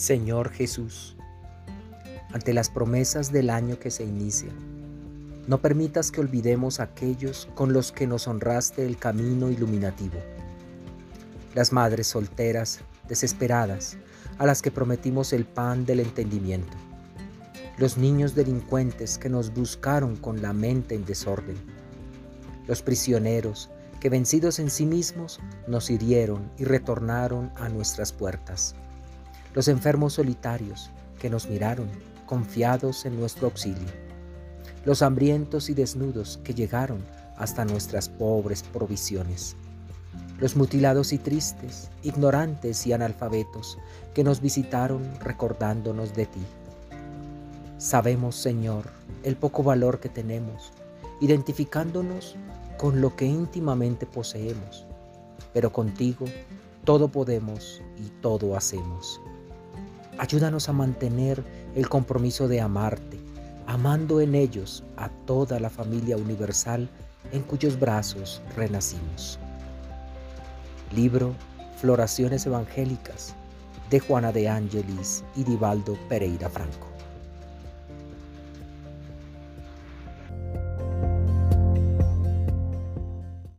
Señor Jesús, ante las promesas del año que se inicia, no permitas que olvidemos aquellos con los que nos honraste el camino iluminativo. Las madres solteras, desesperadas, a las que prometimos el pan del entendimiento. Los niños delincuentes que nos buscaron con la mente en desorden. Los prisioneros que vencidos en sí mismos nos hirieron y retornaron a nuestras puertas los enfermos solitarios que nos miraron confiados en nuestro auxilio, los hambrientos y desnudos que llegaron hasta nuestras pobres provisiones, los mutilados y tristes, ignorantes y analfabetos que nos visitaron recordándonos de ti. Sabemos, Señor, el poco valor que tenemos, identificándonos con lo que íntimamente poseemos, pero contigo todo podemos y todo hacemos. Ayúdanos a mantener el compromiso de amarte, amando en ellos a toda la familia universal en cuyos brazos renacimos. Libro Floraciones Evangélicas de Juana de Ángelis y Divaldo Pereira Franco.